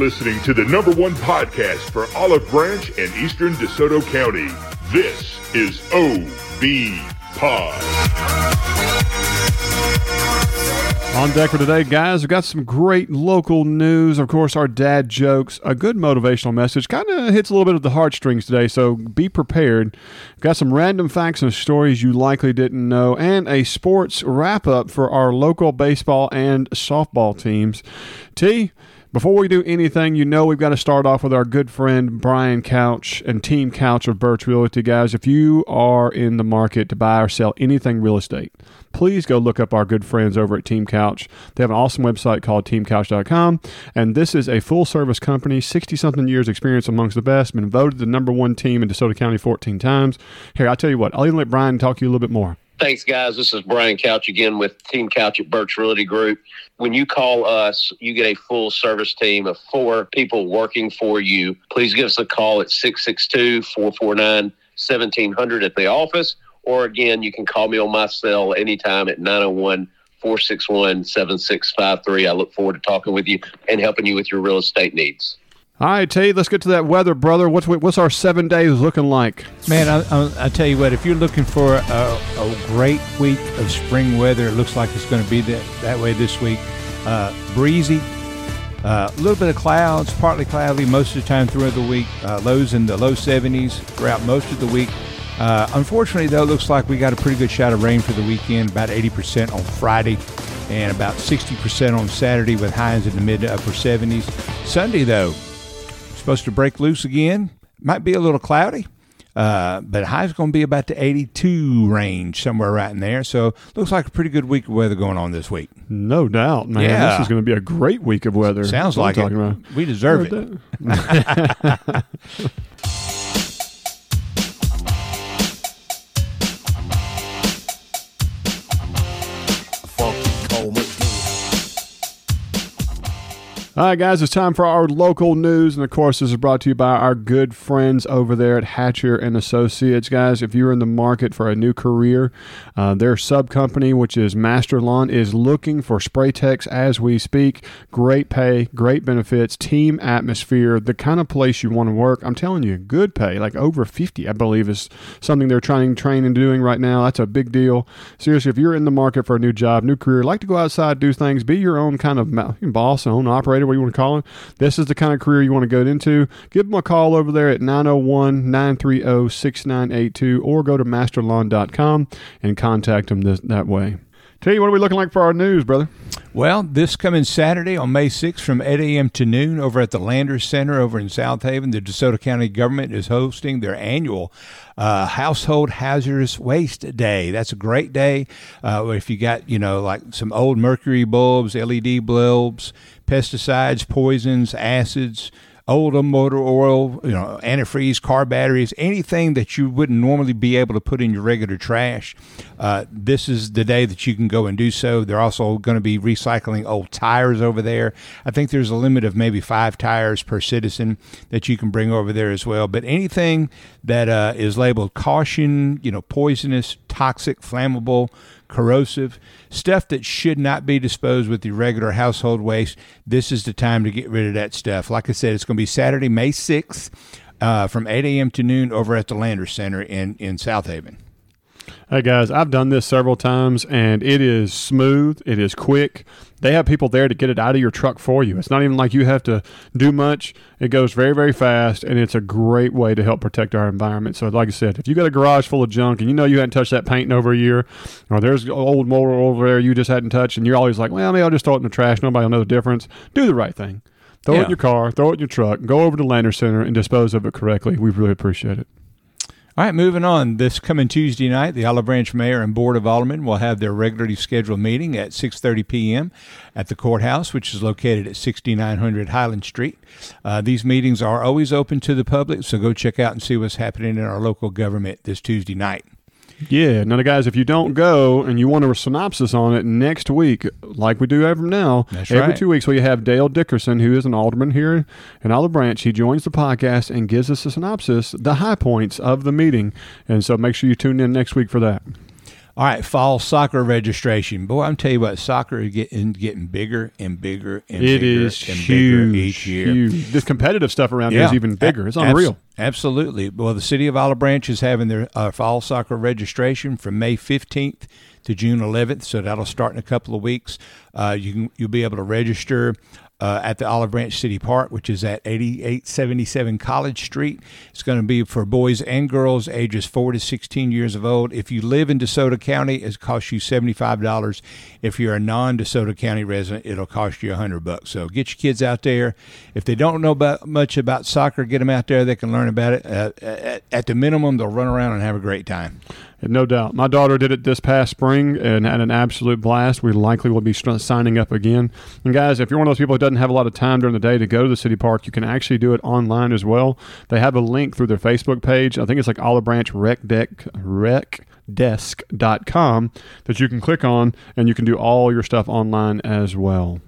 listening to the number one podcast for Olive Branch and Eastern DeSoto County. This is OB Pod. On deck for today, guys, we've got some great local news. Of course, our dad jokes, a good motivational message. Kind of hits a little bit of the heartstrings today, so be prepared. We've got some random facts and stories you likely didn't know, and a sports wrap up for our local baseball and softball teams. T, before we do anything, you know we've got to start off with our good friend Brian Couch and Team Couch of Birch Realty. Guys, if you are in the market to buy or sell anything real estate, please go look up our good friends over at Team Couch. They have an awesome website called teamcouch.com, and this is a full service company, 60 something years experience amongst the best, been voted the number one team in DeSoto County 14 times. Here, I'll tell you what, I'll even let Brian talk to you a little bit more. Thanks, guys. This is Brian Couch again with Team Couch at Birch Realty Group. When you call us, you get a full service team of four people working for you. Please give us a call at 662 449 1700 at the office, or again, you can call me on my cell anytime at 901 461 7653. I look forward to talking with you and helping you with your real estate needs. All right, T, let's get to that weather, brother. What's what's our seven days looking like? Man, I, I, tell you what, if you're looking for a, a, great week of spring weather, it looks like it's going to be that, that way this week. Uh, breezy, a uh, little bit of clouds, partly cloudy most of the time throughout the week. Uh, lows in the low 70s throughout most of the week. Uh, unfortunately, though, it looks like we got a pretty good shot of rain for the weekend, about 80% on Friday and about 60% on Saturday with highs in the mid to upper 70s. Sunday, though, supposed to break loose again. Might be a little cloudy, uh, but high's going to be about the 82 range, somewhere right in there. So looks like a pretty good week of weather going on this week. No doubt, man. Yeah. This is going to be a great week of weather. Sounds like it. About. We deserve it. All right, guys, it's time for our local news, and of course, this is brought to you by our good friends over there at Hatcher and Associates. Guys, if you're in the market for a new career, uh, their sub company, which is Master Lawn, is looking for spray techs as we speak. Great pay, great benefits, team atmosphere, the kind of place you want to work. I'm telling you, good pay, like over 50, I believe, is something they're trying, training, and doing right now. That's a big deal. Seriously, if you're in the market for a new job, new career, like to go outside, do things, be your own kind of boss, own operator what you want to call him. This is the kind of career you want to go into. Give them a call over there at 901 930 6982 or go to masterlawn.com and contact them this, that way. Tell you what are we looking like for our news, brother? Well, this coming Saturday on May 6th from 8 a.m. to noon over at the Landers Center over in Southaven, the DeSoto County government is hosting their annual uh, Household Hazardous Waste Day. That's a great day. Uh, if you got, you know, like some old mercury bulbs, LED bulbs, pesticides, poisons, acids, old motor oil, you know, antifreeze, car batteries, anything that you wouldn't normally be able to put in your regular trash. Uh, this is the day that you can go and do so. They're also going to be recycling old tires over there. I think there's a limit of maybe five tires per citizen that you can bring over there as well. But anything that uh, is labeled caution, you know, poisonous, toxic, flammable, corrosive, stuff that should not be disposed with your regular household waste. This is the time to get rid of that stuff. Like I said, it's going to be Saturday, May 6th uh, from 8 a.m. to noon over at the Landers Center in, in Southaven. Hey guys, I've done this several times and it is smooth, it is quick. They have people there to get it out of your truck for you. It's not even like you have to do much. It goes very, very fast and it's a great way to help protect our environment. So, like I said, if you got a garage full of junk and you know you hadn't touched that paint in over a year, or there's old motor over there you just hadn't touched, and you're always like, well, maybe I'll just throw it in the trash. Nobody will know the difference. Do the right thing. Throw yeah. it in your car, throw it in your truck, go over to Landers Center and dispose of it correctly. We really appreciate it. All right, moving on. This coming Tuesday night, the Olive Branch Mayor and Board of Aldermen will have their regularly scheduled meeting at 6:30 p.m. at the courthouse, which is located at 6900 Highland Street. Uh, these meetings are always open to the public, so go check out and see what's happening in our local government this Tuesday night. Yeah. Now, the guys, if you don't go and you want a synopsis on it next week, like we do every now, That's every right. two weeks, we have Dale Dickerson, who is an alderman here in Olive Branch. He joins the podcast and gives us a synopsis, the high points of the meeting. And so make sure you tune in next week for that. All right, fall soccer registration. Boy, I'm telling you what, soccer is getting getting bigger and bigger and It bigger is and huge, bigger each year. huge. This competitive stuff around here is even bigger. It's Abs- unreal. absolutely. Well, the city of Olive Branch is having their uh, fall soccer registration from May 15th to June 11th, so that'll start in a couple of weeks. Uh, you can you'll be able to register. Uh, at the Olive Branch City Park, which is at 8877 College Street. It's going to be for boys and girls ages 4 to 16 years of old. If you live in DeSoto County, it costs you $75. If you're a non DeSoto County resident, it'll cost you 100 bucks. So get your kids out there. If they don't know about, much about soccer, get them out there. They can learn about it. Uh, at, at the minimum, they'll run around and have a great time. No doubt. My daughter did it this past spring and had an absolute blast. We likely will be signing up again. And guys, if you're one of those people who doesn't have a lot of time during the day to go to the city park, you can actually do it online as well. They have a link through their Facebook page. I think it's like Olive Branch Rec Deck Rec desk.com that you can click on and you can do all your stuff online as well.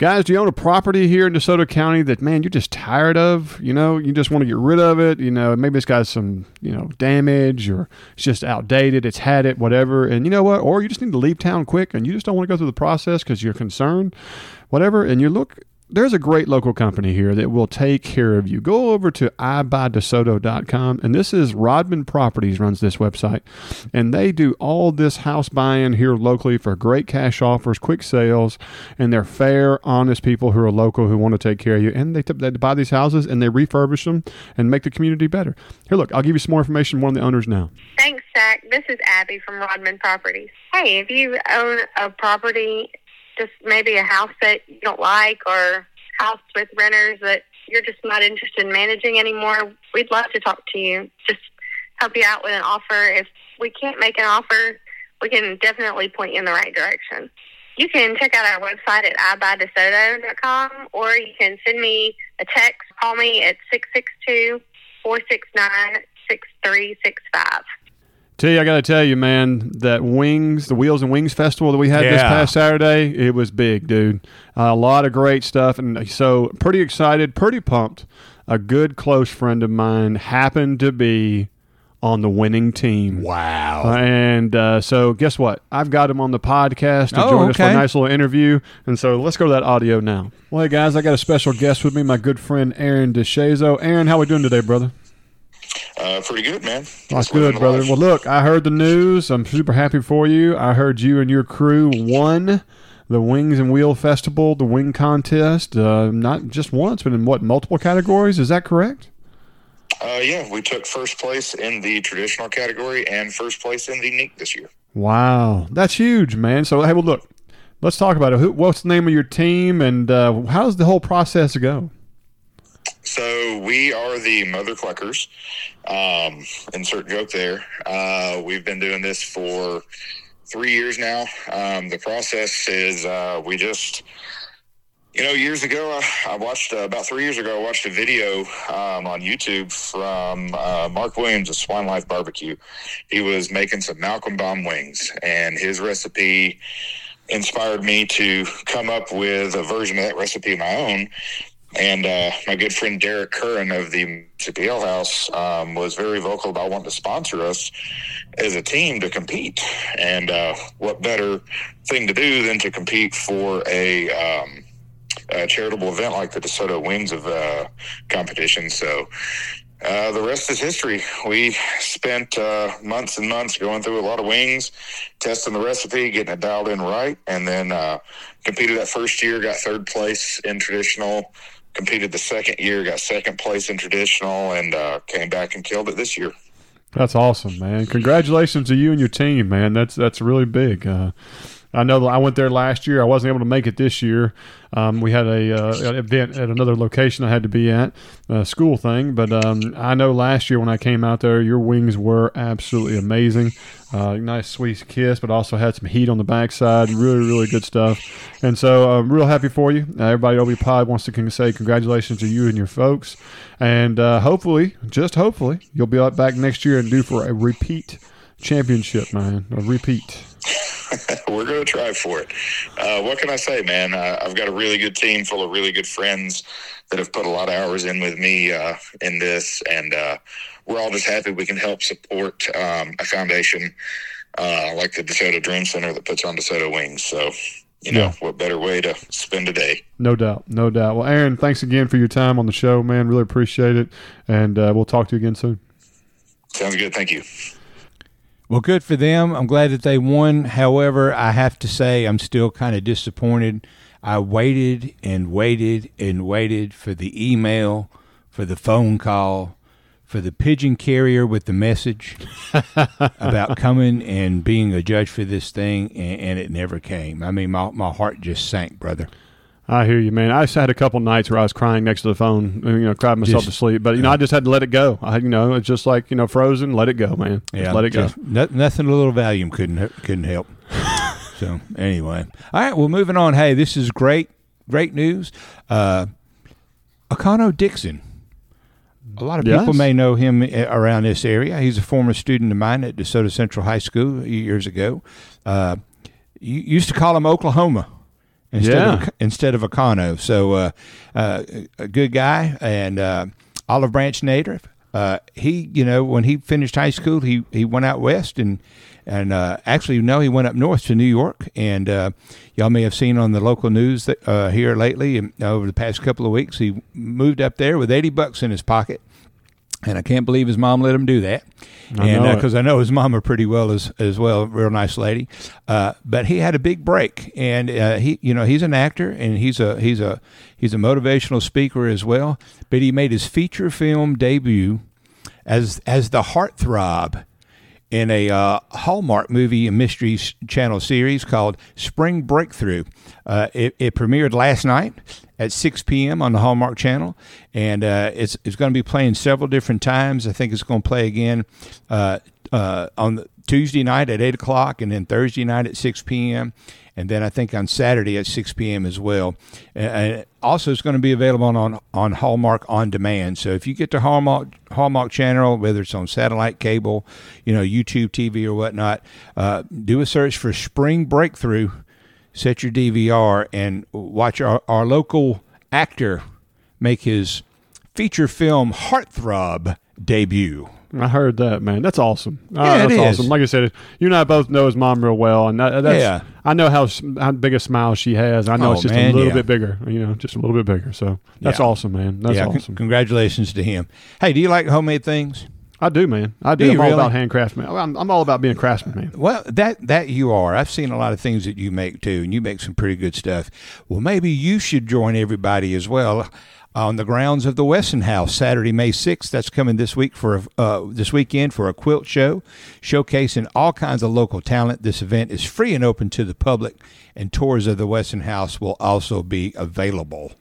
Guys, do you own a property here in DeSoto County that man you're just tired of? You know, you just want to get rid of it. You know, maybe it's got some you know damage or it's just outdated. It's had it, whatever. And you know what? Or you just need to leave town quick and you just don't want to go through the process because you're concerned, whatever. And you look there's a great local company here that will take care of you. Go over to ibuydesoto.com, and this is Rodman Properties runs this website, and they do all this house buying here locally for great cash offers, quick sales, and they're fair, honest people who are local who want to take care of you. And they, they buy these houses and they refurbish them and make the community better. Here, look, I'll give you some more information. One of the owners now. Thanks, Zach. This is Abby from Rodman Properties. Hey, if you own a property just maybe a house that you don't like or house with renters that you're just not interested in managing anymore, we'd love to talk to you. Just help you out with an offer. If we can't make an offer, we can definitely point you in the right direction. You can check out our website at ibuydesoto.com or you can send me a text. Call me at 662 469 6365. T, I got to tell you, man, that Wings, the Wheels and Wings Festival that we had this past Saturday, it was big, dude. a lot of great stuff. And so, pretty excited, pretty pumped. A good close friend of mine happened to be on the winning team. Wow. Uh, and uh, so, guess what? I've got him on the podcast to Oh, join us for a nice little interview. And so, let's go to that audio now. Well, hey, guys, I got a special guest with me, my good friend Arron DeShazo. Arron, how are we doing today, brother? Uh, pretty good, man. That's Just good, brother. life. Well, look, I heard the news. I'm super happy for you. I heard you and your crew won the Wings and Wheel Festival, the Wing Contest, uh, not just once, but in what, multiple categories? Is that correct? Uh, yeah, we took first place in the traditional category and first place in the unique this year. Wow. That's huge, man. So, hey, well, look, let's talk about it. Who, what's the name of your team, and uh, how does the whole process go? So we are the Mother Cluckers. Um, insert joke there. Uh, we've been doing this for three years now. Um, the process is uh, we just, you know, years ago, I, I watched uh, about three years ago. I watched a video um, on YouTube from uh, Mark Williams of Swine Life Barbecue. He was making some Malcolm Bomb wings, and his recipe inspired me to come up with a version of that recipe of my own. And uh, my good friend Derek Curran of the Mississippi Ale House um, was very vocal about wanting to sponsor us as a team to compete. And uh, what better thing to do than to compete for a, um, a charitable event like the DeSoto Wings of uh, competition? So uh, the rest is history. We spent uh, months and months going through a lot of wings, testing the recipe, getting it dialed in right, and then uh, competed that first year, got third place in traditional. Competed the second year, got second place in traditional, and uh, came back and killed it this year. That's awesome, man. Congratulations to you and your team, man. That's that's really big. Uh, I know I went there last year. I wasn't able to make it this year. Um, we had a uh, an event at another location I had to be at, a school thing. But um, I know last year when I came out there, your wings were absolutely amazing. Uh, nice sweet kiss, but also had some heat on the backside. Really, really good stuff. And so I'm real happy for you. Uh, everybody at OB Pod wants to say congratulations to you and your folks. And uh, hopefully, just hopefully, you'll be back next year and do for a repeat championship, man. A repeat. We're going to try for it. Uh, what can I say, man? Uh, I've got a really good team full of really good friends that have put a lot of hours in with me uh, in this, and uh, we're all just happy we can help support um, a foundation uh, like the DeSoto Dream Center that puts on DeSoto Wings. So, you know, Yeah. what better way to spend a day? No doubt, no doubt. Well, Arron, thanks again for your time on the show, man. Really appreciate it, and uh, we'll talk to you again soon. Sounds good. Thank you. Well, good for them. I'm glad that they won. However, I have to say I'm still kind of disappointed. I waited and waited and waited for the email, for the phone call, for the pigeon carrier with the message about coming and being a judge for this thing, and, and it never came. I mean, my, my heart just sank, brother. I hear you, man. I just had a couple nights where I was crying next to the phone, you know, cried myself Just- to sleep. But you know, I just had to let it go. I, you know, it's just like you know, frozen. Let it go, man. Just let it go. no- nothing a little Valium couldn't couldn't help. so anyway, all right. Well, moving on. Hey, this is great, great news. Uh, Akano Dixon. A lot of people may know him uh, around this area. He's a former student of mine at DeSoto Central High School years ago. Uh, you used to call him Oklahoma instead Yeah. of instead of Akano. So uh, uh, a good guy and uh, Olive Branch native. Uh, he, you know, when he finished high school, he, he went out west and and uh, actually no, he went up north to New York. And uh, y'all may have seen on the local news that uh, here lately and over the past couple of weeks, he moved up there with eighty bucks in his pocket. And I can't believe his mom let him do that. I and because I know his mama pretty well as as well, real nice lady. Uh, but he had a big break, and uh, he, you know, he's an actor and he's a he's a he's a motivational speaker as well. But he made his feature film debut as as the heartthrob in a uh, Hallmark movie and mystery channel series called Spring Breakthrough. Uh, it, it premiered last night at 6 p.m. on the Hallmark channel, and uh, it's it's going to be playing several different times. I think it's going to play again uh, on Tuesday night at 8 o'clock, and then Thursday night at 6 p.m. And then I think on Saturday at 6 p.m. as well. And also, it's going to be available on, on Hallmark on demand. So if you get to Hallmark Hallmark channel, whether it's on satellite cable, you know, YouTube TV or whatnot, uh, do a search for Spring Breakthrough. Set your DVR and watch our, our local actor make his feature film Heartthrob debut. I heard that, man. That's awesome. Uh, Yeah, it that's is. awesome. Like I said, you and I both know his mom real well, and that, that's, Yeah. I know how how big a smile she has. I know Oh, it's just man, a little yeah. bit bigger. You know, just a little bit bigger. So that's Yeah. awesome, man. That's awesome. congratulations to him. Hey, do you like homemade things? I do, man. I do. Do I'm all about handcrafting. Man. I'm, I'm all about being a craftsman, man. Well, that that you are. I've seen a lot of things that you make too, and you make some pretty good stuff. Well, maybe you should join everybody as well on the grounds of the Wesson House Saturday, May sixth. That's coming this week for a, uh, this weekend for a quilt show, showcasing all kinds of local talent. This event is free and open to the public, and tours of the Wesson House will also be available.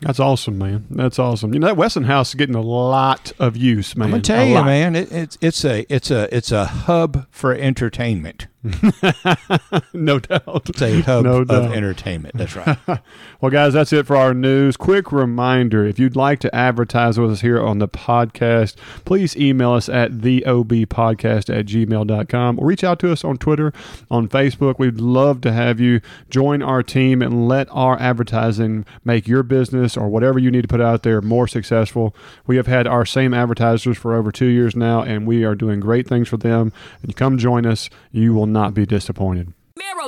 That's awesome, man. That's awesome. You know that Wesson House is getting a lot of use, man. I'm gonna tell A you, lot. man, it, it's it's a it's a it's a hub for entertainment. no doubt. It's a hub no of doubt. entertainment. That's right. Well, guys, that's it for our news. Quick reminder if you'd like to advertise with us here on the podcast, please email us at theobpodcast at gmail.com or reach out to us on Twitter, on Facebook. We'd love to have you join our team and let our advertising make your business or whatever you need to put out there more successful. We have had our same advertisers for over two years now, and we are doing great things for them. And you come join us, you will not be disappointed.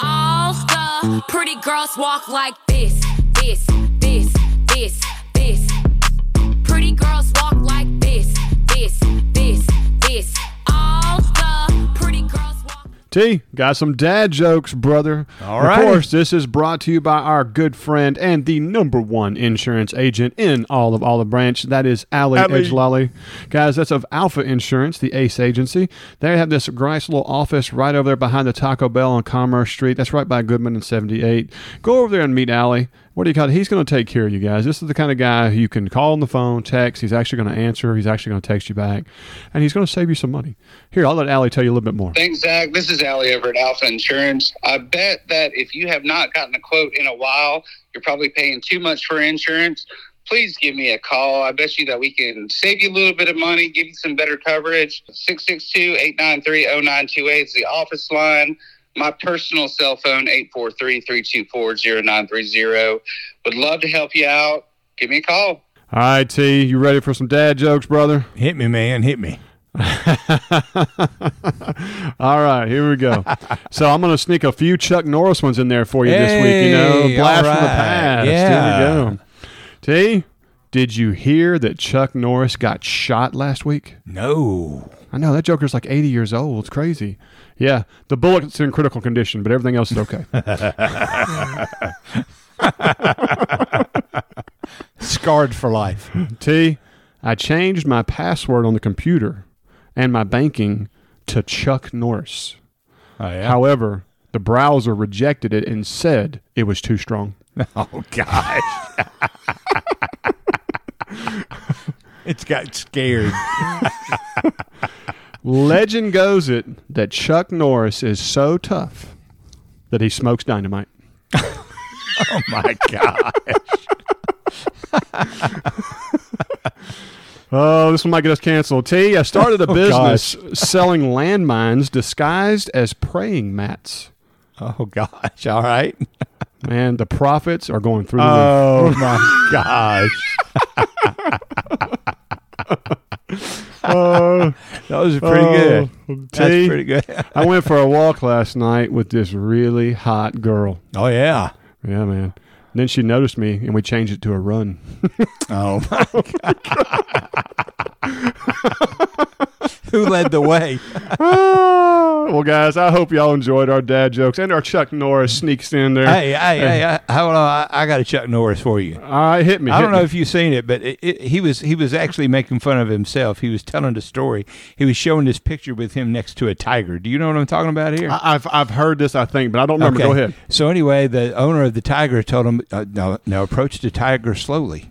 All the pretty girls walk like this, this, this, this, this. Pretty girls walk like this, this, this, this. T, got some dad jokes, brother. All Of course, this is brought to you by our good friend and the number one insurance agent in all of Olive Branch. That is Allie Allie. Ejlali. Guys, that's of Alfa Insurance, the ACE agency. They have this nice little office right over there behind the Taco Bell on Commerce Street. That's right by Goodman and 78. Go over there and meet Allie. What do you call it? He's going to take care of you guys. This is the kind of guy who you can call on the phone, text. He's actually going to answer. He's actually going to text you back. And he's going to save you some money. Here, I'll let Allie tell you a little bit more. Thanks, Zach. This is Allie over at Alfa Insurance. I bet that if you have not gotten a quote in a while, you're probably paying too much for insurance. Please give me a call. I bet you that we can save you a little bit of money, give you some better coverage. 662 893 0928 is the office line. My personal cell phone, 843 324 0930. Would love to help you out. Give me a call. All right, T, you ready for some dad jokes, brother? Hit me, man. Hit me. All right, here we go. so I'm going to sneak a few Chuck Norris ones in there for you this week. You know, blast all from the past. Yeah. Here we go. T, did you hear that Chuck Norris got shot last week? No. I know that Joker's like 80 years old. It's crazy. Yeah, the bullet's in critical condition, but everything else is okay. Scarred for life. T, I changed my password on the computer and my banking to Chuck Norris. Oh, yeah. However, the browser rejected it and said it was too strong. oh, gosh. it's got scared. Legend goes it that Chuck Norris is so tough that he smokes dynamite. Oh, my God. Oh, this one might get us canceled. T, I started a Oh, business selling landmines disguised as praying mats. Oh, gosh. All right. Man, the profits are going through the roof. Oh, my gosh. Uh, Those are pretty good. T, That's pretty good. I went for a walk last night with this really hot girl. Oh, yeah. Yeah, man. Then she noticed me, and we changed it to a run. Oh, my God. Who led the way? Well, guys, I hope y'all enjoyed our dad jokes and our Chuck Norris sneaks in there. Hey, hey, hey, I, hold on. I, I got a Chuck Norris for you. All right, hit me. I hit don't know me. if you've seen it, but it, it, he was he was actually making fun of himself. He was telling the story. He was showing this picture with him next to a tiger. Do you know what I'm talking about here? I- I've I've heard this, I think, but I don't remember. Okay. Go ahead. So anyway, the owner of the tiger told him, uh, "Now, now approach the tiger slowly."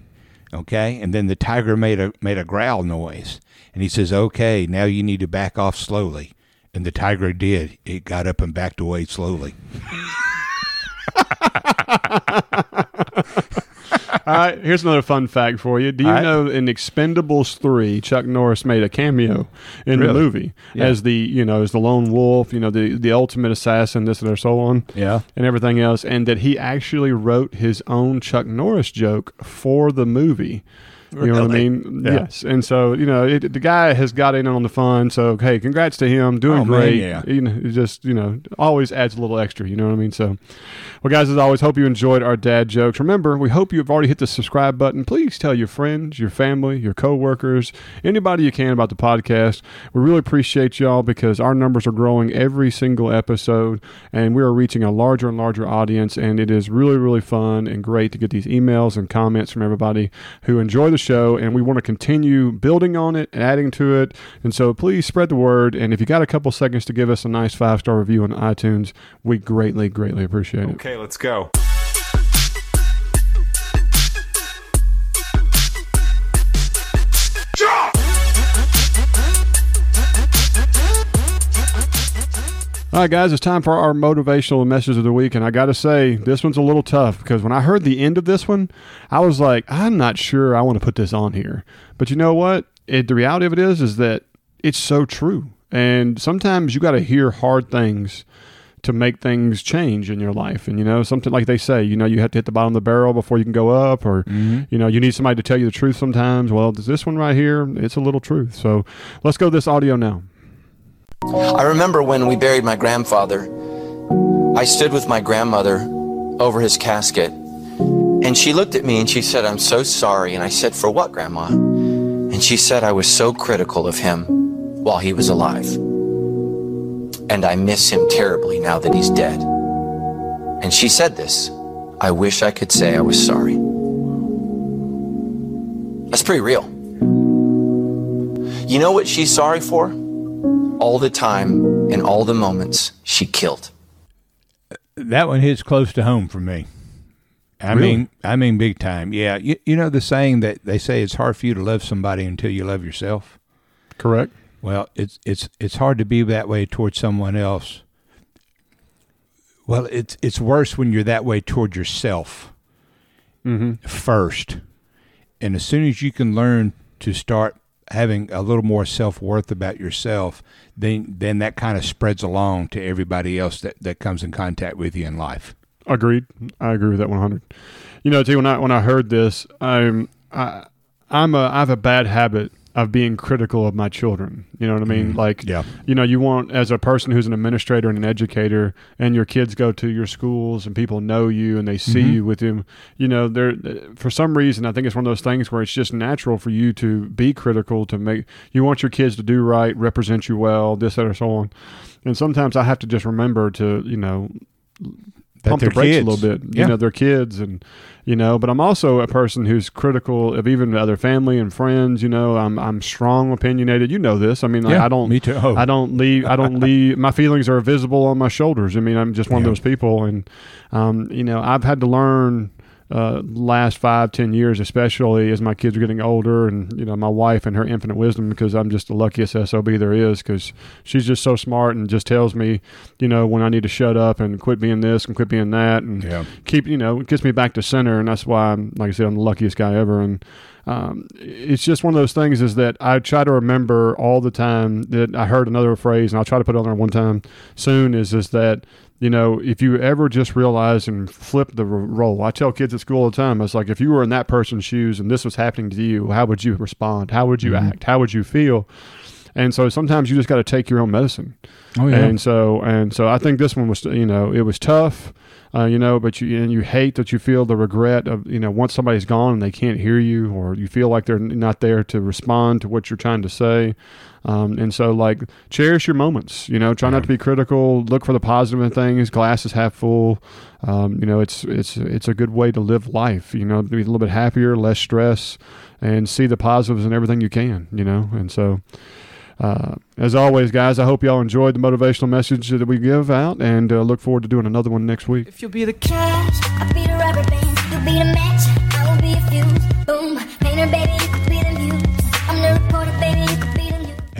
Okay, and then the tiger made a made a growl noise, and he says, "Okay, now you need to back off slowly." And the tiger did. It got up and backed away slowly. All right, here's another fun fact for you. Do you right. know in Expendables three, Chuck Norris made a cameo in the movie Yeah. as the you know as the lone wolf, you know the the ultimate assassin, this and so on, Yeah. and everything else, and that he actually wrote his own Chuck Norris joke for the movie. You know what I mean? Yeah. Yes. And so, you know, it, the guy has got in on the fun. So, hey, congrats to him. Doing Oh, man, great. yeah. You know, just, you know, always adds a little extra. You know what I mean? So, well, guys, as always, hope you enjoyed our dad jokes. Remember, we hope you've already hit the subscribe button. Please tell your friends, your family, your coworkers, anybody you can about the podcast. We really appreciate y'all because our numbers are growing every single episode and we are reaching a larger and larger audience. And it is really, really fun and great to get these emails and comments from everybody who enjoy the show. And we want to continue building on it, and adding to it. And so please spread the word. And if you got a couple seconds to give us a nice five star review on iTunes, we greatly, greatly appreciate it. Okay, let's go. All right, guys, it's time for our motivational message of the week. And I got to say, this one's a little tough because when I heard the end of this one, I was like, I'm not sure I want to put this on here. But you know what? It, the reality of it is, is that it's so true. And sometimes you got to hear hard things to make things change in your life. And, you know, something like they say, you know, you have to hit the bottom of the barrel before you can go up, or, mm-hmm. you know, you need somebody to tell you the truth sometimes. Well, this one right here, it's a little truth. So let's go this audio now. I remember when we buried my grandfather, I stood with my grandmother over his casket, and she looked at me and she said, I'm so sorry. And I said, For what, Grandma? And she said, I was so critical of him while he was alive. And I miss him terribly now that he's dead. And she said this I wish I could say I was sorry. That's pretty real. You know what she's sorry for? All the time and all the moments she killed. That one hits close to home for me. I Really? mean, I mean, big time. Yeah, you, you know the saying that they say it's hard for you to love somebody until you love yourself. Correct? Well, it's it's it's hard to be that way towards someone else. Well, it's it's worse when you're that way toward yourself mm-hmm. first, and as soon as you can learn to start having a little more self worth about yourself, then then that kind of spreads along to everybody else that, that comes in contact with you in life. Agreed. I agree with that 100. You know, too, when I when I heard this, I'm I I'm a I have a bad habit of being critical of my children. You know what I mean? Like, Mm-hmm. Yeah. you know, you want as a person who's an administrator and an educator, and your kids go to your schools and people know you and they see Mm-hmm. you with them. You know, they're for some reason I think it's one of those things where it's just natural for you to be critical to make you want your kids to do right, represent you well, this that or so on. And sometimes I have to just remember to you know pump the brakes kids. a little bit. You know, they're kids, and you know. But I'm also a person who's critical of even other family and friends. You know, I'm I'm strong, opinionated. You know this. I mean, Yeah, I don't. me too. Oh. I don't leave. I don't leave. My feelings are visible on my shoulders. I mean, I'm just one Yeah. of those people, and um, you know, I've had to learn. Uh, last five, ten years, especially as my kids are getting older, and you know my wife and her infinite wisdom, because I'm just the luckiest sob there is, because she's just so smart and just tells me, you know, when I need to shut up and quit being this and quit being that, and Yeah. keep you know it gets me back to center and that's why I'm like I said I'm the luckiest guy ever and um, it's just one of those things is that I try to remember all the time that I heard another phrase and I'll try to put it on there one time soon is is that you know if you ever just realize and flip the role I tell kids at school all the time it's like if you were in that person's shoes and this was happening to you how would you respond? How would you act? How would you feel? And so sometimes you just got to take your own medicine. Oh, yeah. and so and so I think this one was you know it was tough, uh, you know, but you and you hate that you feel the regret of you know once somebody's gone and they can't hear you or you feel like they're not there to respond to what you're trying to say, um, and so like cherish your moments, you know, try not to be critical, look for the positive in things, Glass is half full, um, you know, it's it's it's a good way to live life, you know, be a little bit happier, less stress, and see the positives in everything you can, you know, and so. Uh, as always, guys, I hope y'all enjoyed the motivational message that we give out and uh, look forward to doing another one next week. If you'll be the cash, I'll be the rubber band. You'll be the match, I will be a fuse. Boom, painter, baby,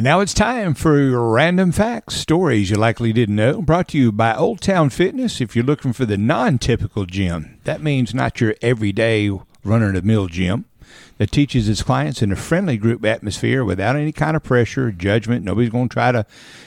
And now it's time for random facts, stories you likely didn't know. Brought to you by Old Town Fitness. If you're looking for the non typical gym, that means not your everyday run of the mill gym that teaches its clients in a friendly group atmosphere without any kind of pressure judgment. Nobody's going to try to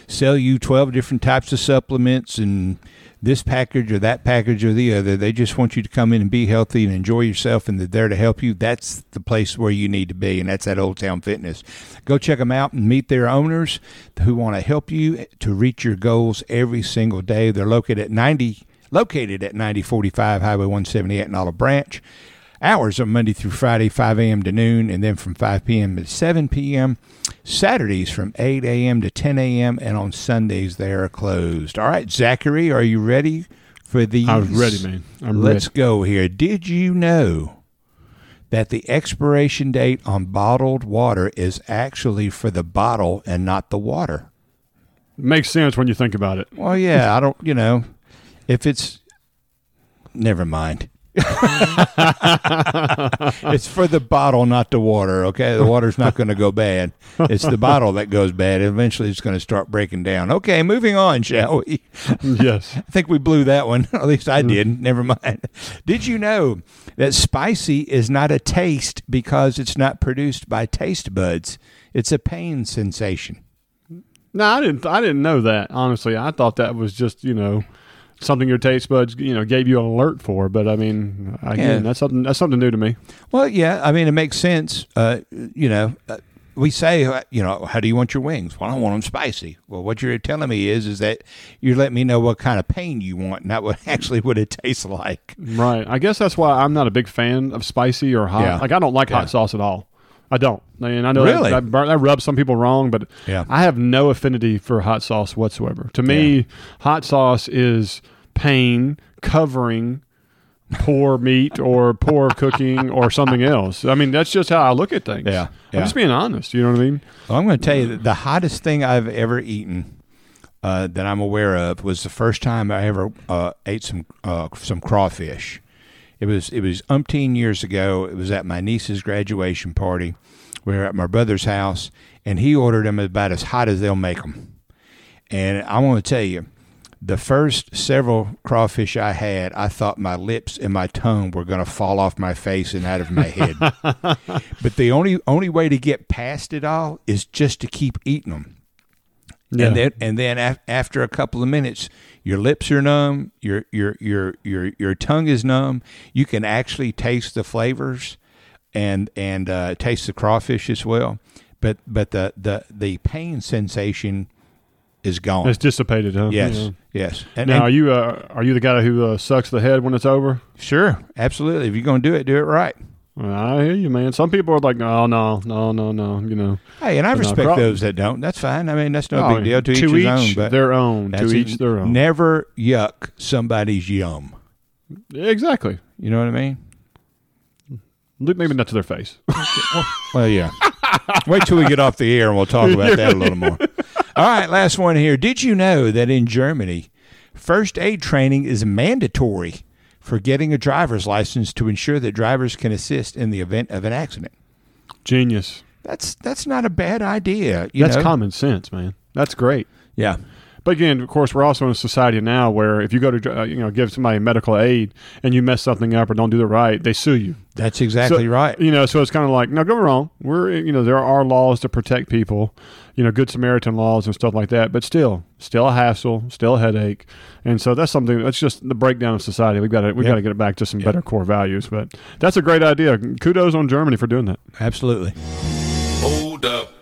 sell you 12 different types of supplements and this package or that package or the other. They just want you to come in and be healthy and enjoy yourself, and they're there to help you. That's the place where you need to be, and that's at Old Town Fitness. Go check them out and meet their owners who want to help you to reach your goals every single day. They're located at 90, located at 9045 Highway 178 in Olive Branch. Hours are Monday through Friday, 5 a.m. to noon, and then from 5 p.m. to 7 p.m. Saturdays from 8 a.m. to 10 a.m. and on Sundays they are closed. All right, Zachary, are you ready for these? I was ready, man. I'm Let's ready. go here. Did you know that the expiration date on bottled water is actually for the bottle and not the water? Makes sense when you think about it. Well, yeah, I don't, you know, if it's, never mind. Mm-hmm. it's for the bottle, not the water. Okay, the water's not going to go bad. It's the bottle that goes bad. Eventually, it's going to start breaking down. Okay, moving on, shall we? yes. I think we blew that one. At least I mm. did. Never mind. Did you know that spicy is not a taste because it's not produced by taste buds? It's a pain sensation. No, I didn't. I didn't know that. Honestly, I thought that was just you know something your taste buds you know gave you an alert for. But I mean, again, Yeah. that's something that's something new to me. Well, yeah, I mean, it makes sense. Uh, you know, uh, we say, uh, you know, how do you want your wings? Well, I want them spicy. Well, what you're telling me is, is that you're letting me know what kind of pain you want, not what actually what it tastes like. Right. I guess that's why I'm not a big fan of spicy or hot. Yeah. Like I don't like Yeah. hot sauce at all. I don't. And I know Really? that, that, that rubs some people wrong, but Yeah. I have no affinity for hot sauce whatsoever. To me, hot sauce is pain covering poor meat or poor cooking or something else. I mean, that's just how I look at things. Yeah, I'm just being honest. You know what I mean? Well, I'm going to tell you that the hottest thing I've ever eaten uh, that I'm aware of was the first time I ever uh, ate some uh, some crawfish. It was it was umpteen years ago. It was at my niece's graduation party. We were at my brother's house, and he ordered them about as hot as they'll make them. And I want to tell you, the first several crawfish I had, I thought my lips and my tongue were going to fall off my face and out of my head. but the only only way to get past it all is just to keep eating them. Yeah. And then and then af- after a couple of minutes, your lips are numb, your your your your your tongue is numb. You can actually taste the flavors and and uh, taste the crawfish as well. but but the the the pain sensation is gone. It's dissipated, huh? yes, Yeah. yes. And, Now, and- are you uh, are you the guy who uh, sucks the head when it's over? sure, absolutely. If you're going to do it, do it right. I hear you, man. Some people are like, no, no, no, no, no. You know, Hey, and I But no, respect those that don't. That's fine. I mean, that's no Oh, big deal. To, to each his each own. But their own. To each their own. Never yuck somebody's yum. exactly. You know what I mean? Maybe not to their face. Well, yeah. Wait till we get off the air and we'll talk about that a little more. All right, last one here. Did you know that in Germany, first aid training is mandatory for getting a driver's license to ensure that drivers can assist in the event of an accident? Genius. That's that's not a bad idea. You That's know? common sense, man. That's great. Yeah. But again, of course, we're also in a society now where if you go to uh, you know give somebody medical aid and you mess something up or don't do the right, they sue you. That's exactly So, right. You know, so it's kind of like, no, go wrong. We're, you know, there are laws to protect people, you know, good Samaritan laws and stuff like that. But still, still a hassle, still a headache, and so that's something. That's just the breakdown of society. We've got to, we have Yep. got to get it back to some better core values. But that's a great idea. Kudos on Germany for doing that. Absolutely. Hold up.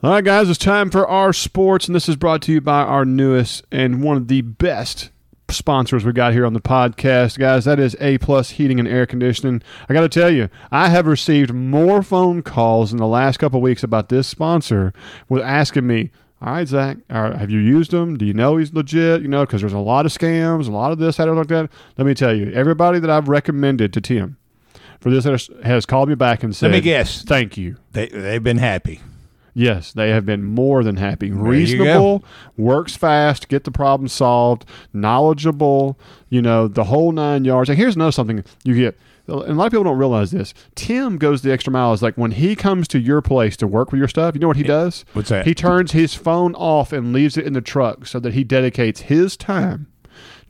All right, guys, it's time for our sports, and this is brought to you by our newest and one of the best sponsors we got here on the podcast, guys. That is A Plus Heating and Air Conditioning. I got to tell you, I have received more phone calls in the last couple of weeks about this sponsor with asking me. All right, Zach. All right, have you used him? Do you know he's legit? You know, because there's a lot of scams, a lot of this, that, like that. Let me tell you, everybody that I've recommended to Tim for this has- has called me back and said, Let me guess. Thank you. They they've been happy. Yes, they have been more than happy. Reasonable, works fast, get the problem solved, knowledgeable, you know, the whole nine yards. And here's another something you get. And a lot of people don't realize this. Tim goes the extra mile. Is like when he comes to your place to work with your stuff, you know what he does? What's that? He turns his phone off and leaves it in the truck so that he dedicates his time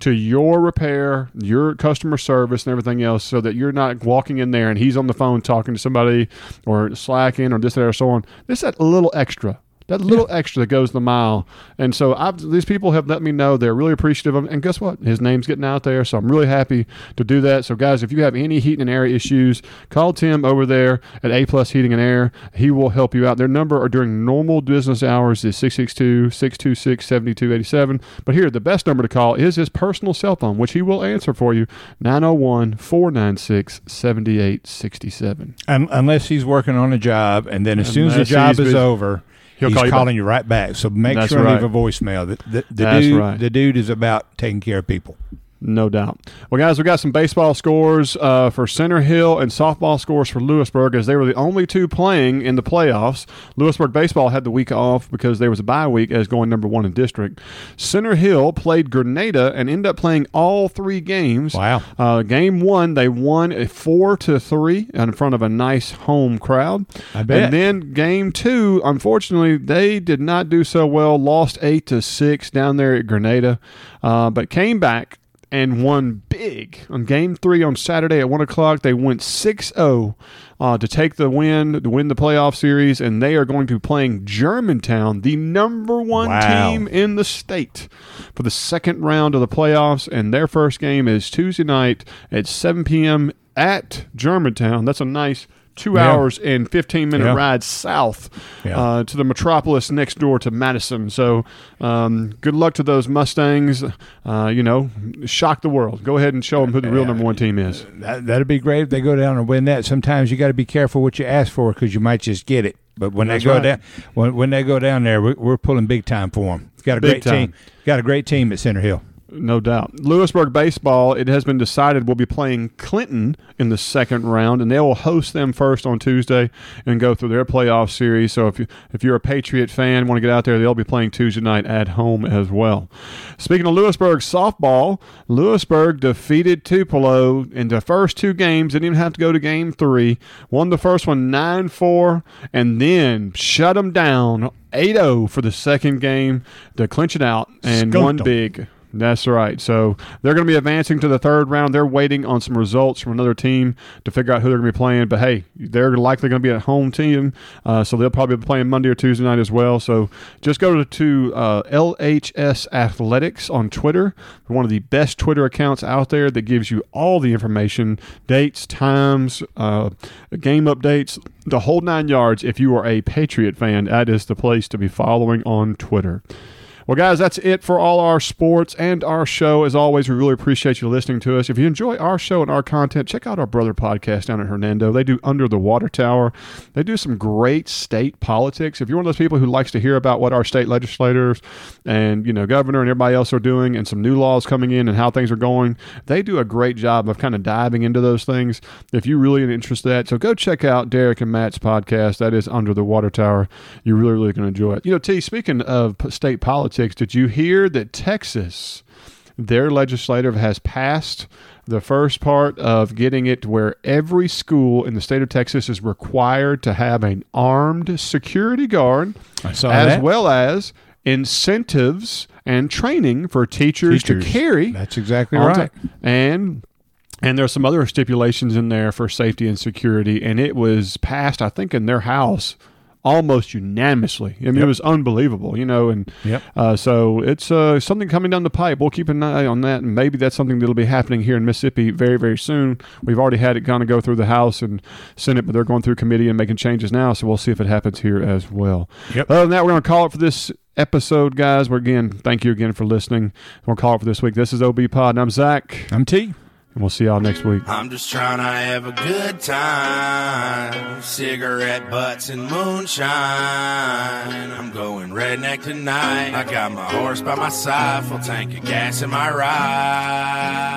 to your repair, your customer service, and everything else, so that you're not walking in there and he's on the phone talking to somebody or slacking or this, that, or so on. This that little extra. That little extra that goes the mile, and so I've, these people have let me know they're really appreciative of. And guess what? His name's getting out there, so I'm really happy to do that. So guys, if you have any heating and air issues, call Tim over there at A Plus Heating and Air. He will help you out. Their number are during normal business hours is 662-626-7287. But here, the best number to call is his personal cell phone, which he will answer for you, 901-496-7867. Unless he's working on a job, and then as soon as the job is busy. over, He'll he's call you calling back. you right back. So make That's sure right. leave a voicemail. The, the, the That's dude, right. the dude is about taking care of people. No doubt. Well, guys, we got some baseball scores uh, for Center Hill and softball scores for Lewisburg as they were the only two playing in the playoffs. Lewisburg baseball had the week off because there was a bye week as going number one in district. Center Hill played Grenada and ended up playing all three games. Wow. Uh, game one, they won a four to three in front of a nice home crowd. I bet. And then game two, unfortunately, they did not do so well. Lost eight to six down there at Grenada, uh, but came back and won big on game three on Saturday at one o'clock. They went 6-0 uh, to take the win, to win the playoff series, and they are going to be playing Germantown, the number one Wow. team in the state, for the second round of the playoffs. And their first game is Tuesday night at 7 p.m. at Germantown. That's a nice two Yeah. hours and 15 minute Yeah. ride south Yeah. uh, to the metropolis next door to Madison. So um, good luck to those Mustangs. Uh, you know, shock the world. Go ahead and show them who the real number one team is. That, that'd be great if they go down and win that. Sometimes you got to be careful what you ask for because you might just get it. But when That's they go right. down, when, when they go down there, we're, we're pulling big time for them. Got a Big great time. team. Got a great team at Center Hill. No doubt. Lewisburg baseball, it has been decided will be playing Clinton in the second round, and they will host them first on Tuesday and go through their playoff series. So if you if you're a Patriot fan, want to get out there, they'll be playing Tuesday night at home as well. Speaking of Lewisburg softball, Lewisburg defeated Tupelo in the first two games. Didn't even have to go to game three. Won the first one 9 4, and then shut them down 8 0 for the second game to clinch it out and Skunked 'em. big. That's right. So they're going to be advancing to the third round. They're waiting on some results from another team to figure out who they're going to be playing. But hey, they're likely going to be a home team, uh, so they'll probably be playing Monday or Tuesday night as well. So just go to, to uh, LHS Athletics on Twitter, one of the best Twitter accounts out there that gives you all the information, dates, times, uh, game updates, the whole nine yards. If you are a Patriot fan, that is the place to be following on Twitter. Well, guys, that's it for all our sports and our show. As always, we really appreciate you listening to us. If you enjoy our show and our content, check out our brother podcast down at Hernando. They do Under the Water Tower. They do some great state politics. If you're one of those people who likes to hear about what our state legislators and you know governor and everybody else are doing, and some new laws coming in and how things are going, they do a great job of kind of diving into those things. If you really interested in that, so go check out Derek and Matt's podcast. That is Under the Water Tower. You're really, really going to enjoy it. You know, T. Speaking of state politics, did you hear that Texas, their legislative has passed the first part of getting it to where every school in the state of Texas is required to have an armed security guard, as that. well as incentives and training for teachers, Teachers. to carry. That's exactly right. ta- and and there's some other stipulations in there for safety and security, and it was passed, I think, in their house almost unanimously. I mean, it was unbelievable, you know. And Yep. uh, so it's uh, something coming down the pipe. We'll keep an eye on that, and maybe that's something that'll be happening here in Mississippi very, very soon. We've already had it kind of go through the House and Senate, but they're going through committee and making changes now. So we'll see if it happens here as well. Yep. Other than that, we're going to call it for this episode, guys. We're again, thank you again for listening. We'll call it for this week. This is OB Pod, and I'm Zach. I'm T. And we'll see y'all next week. I'm just trying to have a good time. Cigarette butts and moonshine. I'm going redneck tonight. I got my horse by my side, full tank of gas in my ride.